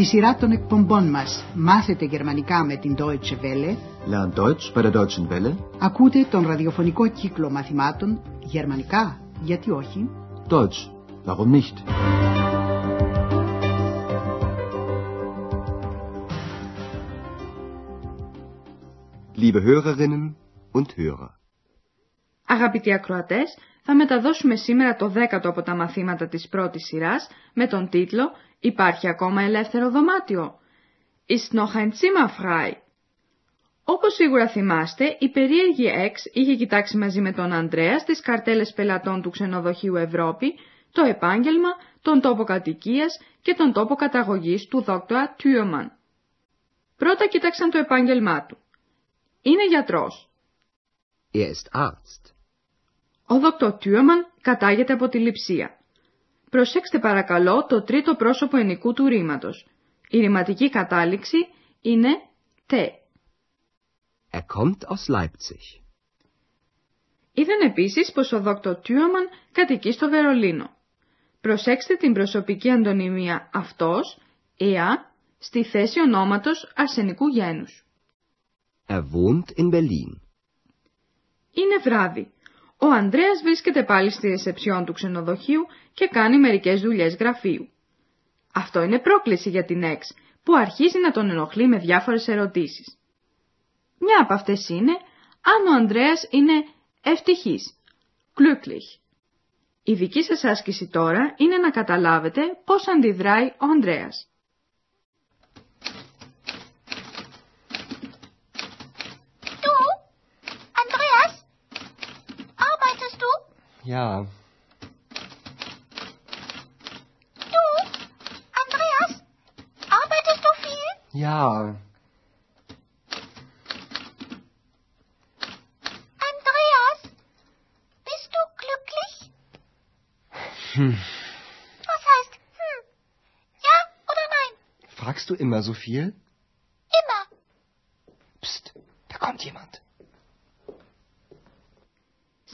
Στη σειρά των εκπομπών μας «Μάθετε γερμανικά με την Deutsche Welle» Lern Deutsch bei der Deutschen Welle. ακούτε τον ραδιοφωνικό κύκλο μαθημάτων «Γερμανικά, γιατί όχι» Deutsch. Warum nicht? Liebe Hörerinnen und Hörer. Αγαπητοί ακροατές, θα μεταδώσουμε σήμερα το δέκατο από τα μαθήματα της πρώτης σειράς με τον τίτλο «Υπάρχει ακόμα ελεύθερο δωμάτιο» «Ist noch ein Zimmer frei» Όπως σίγουρα θυμάστε, η περίεργη Εξ είχε κοιτάξει μαζί με τον Ανδρέα στις καρτέλες πελατών του ξενοδοχείου Ευρώπη το επάγγελμα, τον τόπο κατοικίας και τον τόπο καταγωγής του δόκτωρα Τιούμαν. Πρώτα κοίταξαν το επάγγελμά του. Είναι γιατρός. Er ist Arzt. Ο δόκτωρ Τιούμαν κατάγεται από τη λειψία. Προσέξτε παρακαλώ το τρίτο πρόσωπο ενικού του ρήματος. Η ρηματική κατάληξη είναι τε. Er kommt aus Leipzig. Είδαν επίσης πως ο δόκτωρ Τιούμαν κατοικεί στο Βερολίνο. Προσέξτε την προσωπική αντωνυμία αυτός, εα, στη θέση ονόματος αρσενικού γένους. Er wohnt in Berlin. Είναι βράδυ. Ο Ανδρέας βρίσκεται πάλι στη ρεσεψιόν του ξενοδοχείου και κάνει μερικές δουλειές γραφείου. Αυτό είναι πρόκληση για την Εξ, που αρχίζει να τον ενοχλεί με διάφορες ερωτήσεις. Μια από αυτές είναι αν ο Ανδρέας είναι ευτυχής, glücklich. Η δική σας άσκηση τώρα είναι να καταλάβετε πώς αντιδράει ο Ανδρέας. Ja. Du, Andreas? Arbeitest du viel? Ja. Andreas, bist du glücklich? Hm. Was heißt hm? Ja oder nein? Fragst du immer so viel? Immer. Psst, da kommt jemand.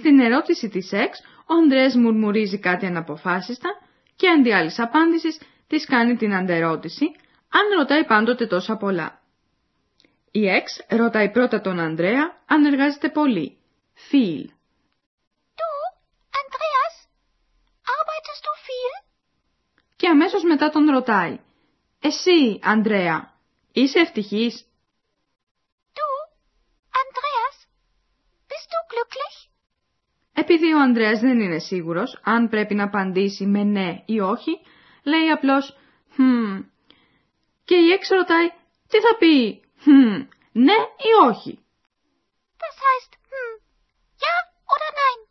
Στην ερώτηση της Εξ, ο Ανδρέας μουρμουρίζει κάτι αναποφάσιστα και αντί άλλης απάντησης της κάνει την αντερώτηση αν ρωτάει πάντοτε τόσα πολλά. Η Εξ ρωτάει πρώτα τον Ανδρέα αν εργάζεται πολύ. Viel. Du, Andreas? Arbeitest du viel? Και αμέσως μετά τον ρωτάει. Εσύ, Ανδρέα, είσαι ευτυχής; Du, Andreas? Bist du glücklich? Επειδή ο Ανδρέας δεν είναι σίγουρος αν πρέπει να απαντήσει με ναι ή όχι, λέει απλώς «Hm». Και η Εξ ρωτάει τι θα πει «Hm», ναι ή όχι; Das heißt hm? Ja oder nein?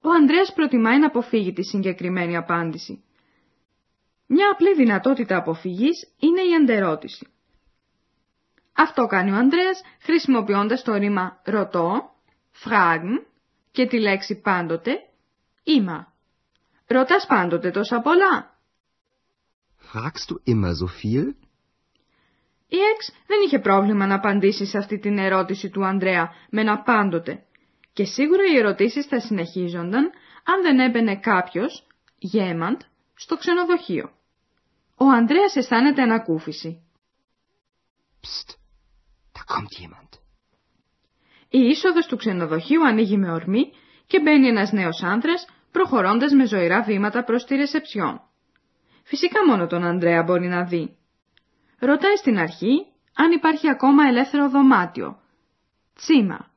Ο Ανδρέας προτιμάει να αποφύγει τη συγκεκριμένη απάντηση. Μια απλή δυνατότητα αποφυγής είναι η αντερώτηση. Αυτό κάνει ο Ανδρέας χρησιμοποιώντας το ρήμα ρωτώ, fragen και τη λέξη πάντοτε, είμα. Ρωτάς πάντοτε τόσα πολλά; Fragst du immer so viel? Η Εξ δεν είχε πρόβλημα να απαντήσει σε αυτή την ερώτηση του Ανδρέα με ένα πάντοτε. Και σίγουρα οι ερωτήσεις θα συνεχίζονταν αν δεν έμπαινε κάποιος, γέμαντ, στο ξενοδοχείο. Ο Ανδρέας αισθάνεται ανακούφιση. Psst, da kommt jemand. Η είσοδος του ξενοδοχείου ανοίγει με ορμή και μπαίνει ένας νέος άνδρας προχωρώντας με ζωηρά βήματα προς τη ρεσεψιόν. Φυσικά μόνο τον Ανδρέα μπορεί να δει. Ρωτάει στην αρχή αν υπάρχει ακόμα ελεύθερο δωμάτιο. Τσίμα.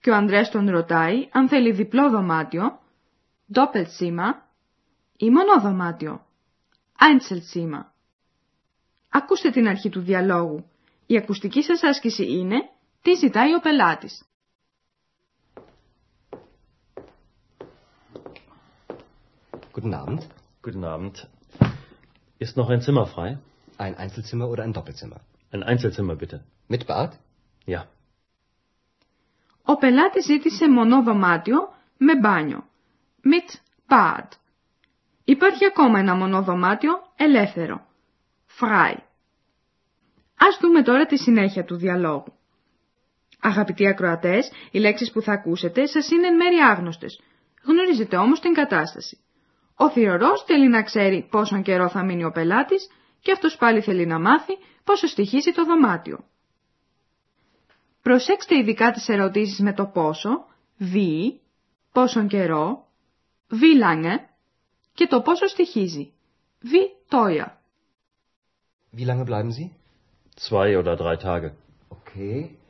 Και ο Ανδρέας τον ρωτάει αν θέλει διπλό δωμάτιο, Doppelzimmer ή μονό δωμάτιο, Einzelzimmer. Ακούστε την αρχή του διαλόγου. Η ακουστική σας άσκηση είναι τι ζητάει ο πελάτης. Guten Abend. Guten Abend. Ist noch ein Zimmer frei? Ein Einzelzimmer oder ein Doppelzimmer? Ein Einzelzimmer bitte. Mit Bad? Ja. Ο πελάτης ζήτησε μονό δωμάτιο με μπάνιο. Mit Bad. Υπάρχει ακόμα ένα μονό δωμάτιο ελεύθερο. Frei. Ας δούμε τώρα τη συνέχεια του διαλόγου. Αγαπητοί ακροατές, οι λέξεις που θα ακούσετε σας είναι εν μέρει άγνωστες. Γνωρίζετε όμως την κατάσταση. Ο θηρορός θέλει να ξέρει πόσον καιρό θα μείνει ο πελάτης και αυτός πάλι θέλει να μάθει πόσο στοιχίζει το δωμάτιο. Προσέξτε ειδικά τις ερωτήσεις με το πόσο, wie, πόσον καιρό, wie lange και το πόσο στοιχίζει, wie teuer. Wie lange bleiben Sie? Zwei oder drei Tage. Okay.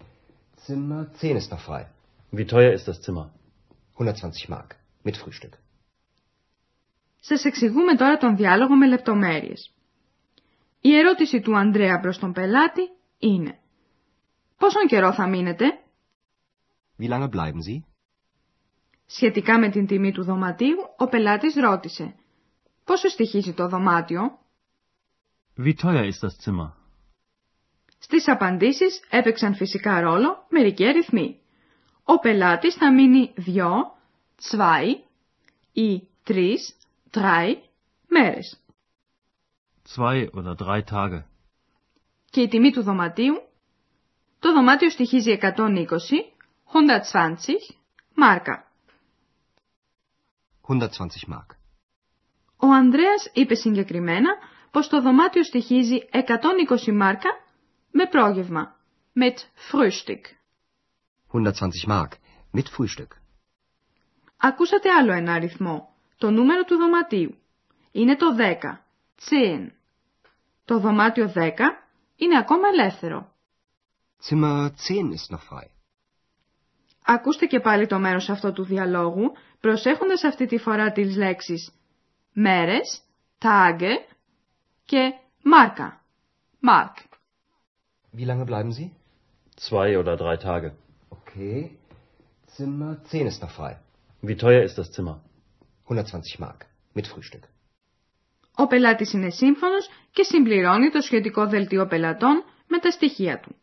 Zimmer 10 ist noch frei. Wie teuer ist das Zimmer? 120 Mark. Mit Frühstück. Σας εξηγούμε τώρα τον διάλογο με λεπτομέρειες. Η ερώτηση του Ανδρέα προς τον πελάτη είναι «Πόσον καιρό θα μείνετε» Wie lange bleiben Sie? Σχετικά με την τιμή του δωματίου, ο πελάτης ρώτησε «Πόσο στοιχίζει το δωμάτιο» Wie teuer ist das Zimmer? Στις απαντήσεις έπαιξαν φυσικά ρόλο μερικοί αριθμοί. Ο πελάτης θα μείνει δυο, zwei ή τρεις, drei μέρες. Zwei oder drei Tage. Και η τιμή του δωματίου, το δωμάτιο στοιχίζει 120, 120 μάρκα. 120 Mark. Ο Ανδρέας είπε συγκεκριμένα πως το δωμάτιο στοιχίζει 120 μάρκα με πρόγευμα, mit Frühstück. 120 Mark. Mit Frühstück. Ακούσατε άλλο ένα αριθμό, το νούμερο του δωματίου. Είναι το 10, 10. Το δωμάτιο 10 είναι ακόμα ελεύθερο. Zimmer 10 ist noch frei. Ακούστε και πάλι το μέρος αυτό του διαλόγου, προσέχοντας αυτή τη φορά τις λέξεις μέρες, Tage και μάρκα, Mark. Wie lange bleiben Sie? Zwei oder drei Tage. Okay. Zimmer 10 ist noch frei. Wie teuer ist das Zimmer? 120 Mark. Mit Frühstück. Ο πελάτης είναι σύμφωνος και συμπληρώνει το σχετικό δελτίο πελατών με τα στοιχεία του.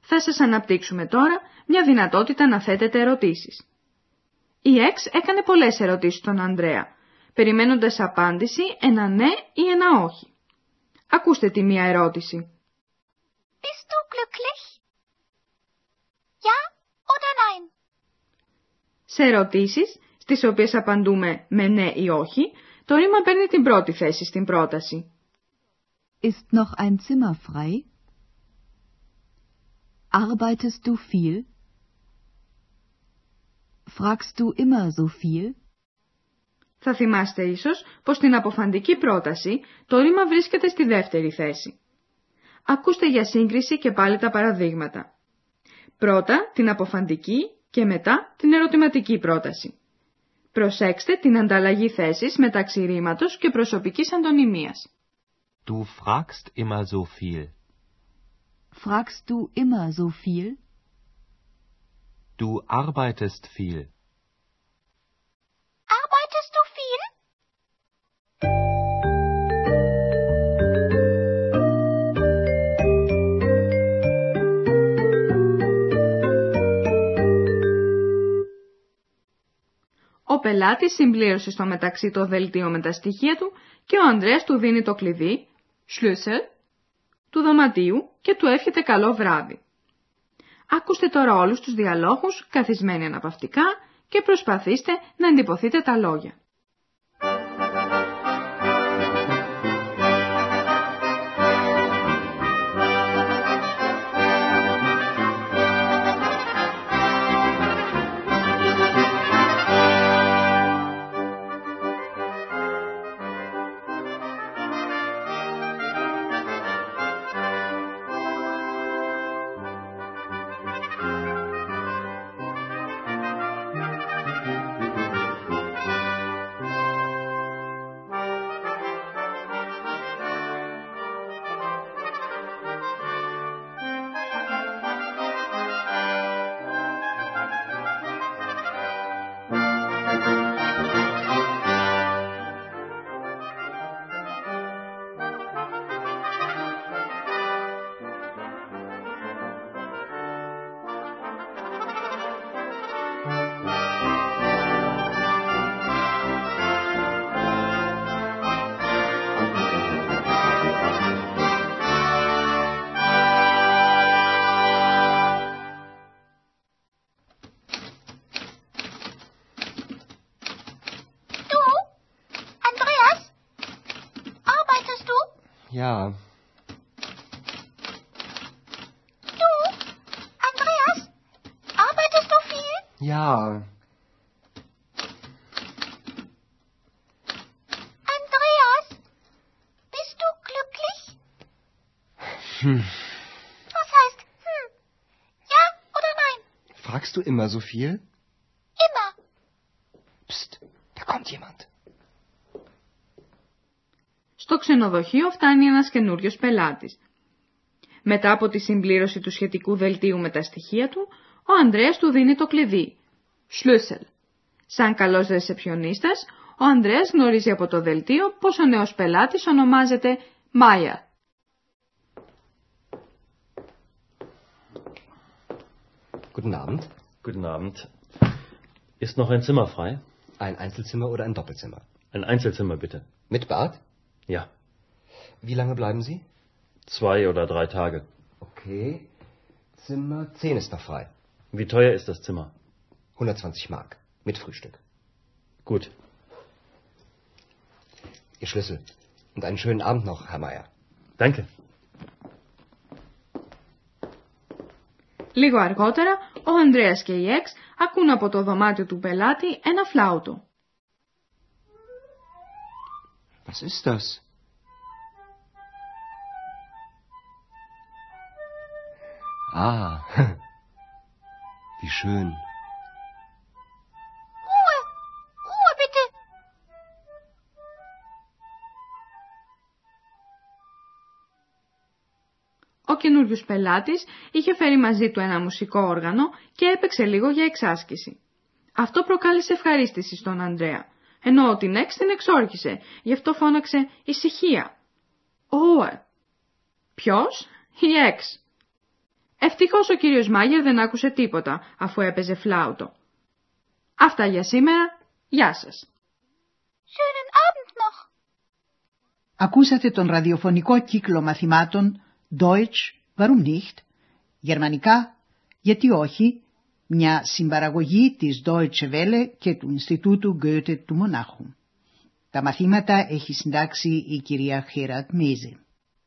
Θα σας αναπτύξουμε τώρα μια δυνατότητα να θέτετε ερωτήσεις. Η Εξ έκανε πολλές ερωτήσεις στον Ανδρέα, περιμένοντας απάντηση ένα ναι ή ένα όχι. Ακούστε τη μία ερώτηση. Bist du glücklich? Ja oder nein? Σε ερωτήσεις, στις οποίες απαντούμε με ναι ή όχι, το ρήμα παίρνει την πρώτη θέση στην πρόταση. Ist noch ein Zimmer frei? Arbeitest du viel? Fragst du immer so viel? Θα θυμάστε ίσως πως στην αποφαντική πρόταση το ρήμα βρίσκεται στη δεύτερη θέση. Ακούστε για σύγκριση και πάλι τα παραδείγματα. Πρώτα την αποφαντική και μετά την ερωτηματική πρόταση. Προσέξτε την ανταλλαγή θέσης μεταξύ ρήματος και προσωπικής αντωνυμίας. Du fragst immer so viel. Fragst du immer so viel? Du arbeitest viel. Arbeitest du viel? Ο πελάτης συμπλήρωσε στο μεταξύ το δελτίο με τα στοιχεία του και ο Ανδρέας του δίνει το κλειδί, Schlüssel, του δωματίου και του εύχεται καλό βράδυ. Ακούστε τώρα όλους τους διαλόγους καθισμένοι αναπαυτικά και προσπαθήστε να εντυπωθείτε τα λόγια. Ja. Andreas, bist du glücklich? Hm. Was heißt hm? Ja oder nein? Fragst du immer so viel? Immer. Psst, da kommt jemand. Στο ξενοδοχείο φτάνει ένας καινούριος πελάτης. Μετά από τη συμπλήρωση του σχετικού δελτίου με τα στοιχεία του, ο Ανδρέας του δίνει το κλειδί. Schlüssel. Σαν καλός ρεσεψιονίστας, ο Ανδρέας γνωρίζει από το δελτίο πως ο νέος πελάτης ονομάζεται Μάια. Guten Abend. Guten Abend. Ist noch ein Zimmer frei? Ein Einzelzimmer oder ein Doppelzimmer? Ein Einzelzimmer bitte. Mit Bad? Ja. Wie lange bleiben Sie? Zwei oder drei Tage. Okay. Zimmer 10 ist noch frei. Wie teuer ist das Zimmer? 120 Mark. Mit Frühstück. Gut. Ihr Schlüssel. Und einen schönen Abend noch, Herr Meier. Danke. Λίγο αργότερα, ο Ανδρέας και η Εξ ακούν από το δωμάτιο του πελάτη ένα φλάουτο. Was ist das? Ah, wie schön. Ruhe. Ruhe bitte; Ο καινούριο πελάτης είχε φέρει μαζί του ένα μουσικό όργανο και έπαιξε λίγο για εξάσκηση. Αυτό προκάλεσε ευχαρίστηση στον Ανδρέα, ενώ την Εξ την εξόρκησε, γι' αυτό φώναξε «Ησυχία». «Ωε». Ποιος; Η Εξ. Ευτυχώς ο κύριος Μάγερ δεν άκουσε τίποτα, αφού έπαιζε φλάουτο. Αυτά για σήμερα. Γεια σας. Schönen Abend noch. Ακούσατε τον ραδιοφωνικό κύκλο μαθημάτων Deutsch, warum nicht, γερμανικά, γιατί όχι, μια συμπαραγωγή της Deutsche Welle και του Ινστιτούτου Goethe του Μονάχου. Τα μαθήματα έχει συντάξει η κυρία Χέρατ Μέζε.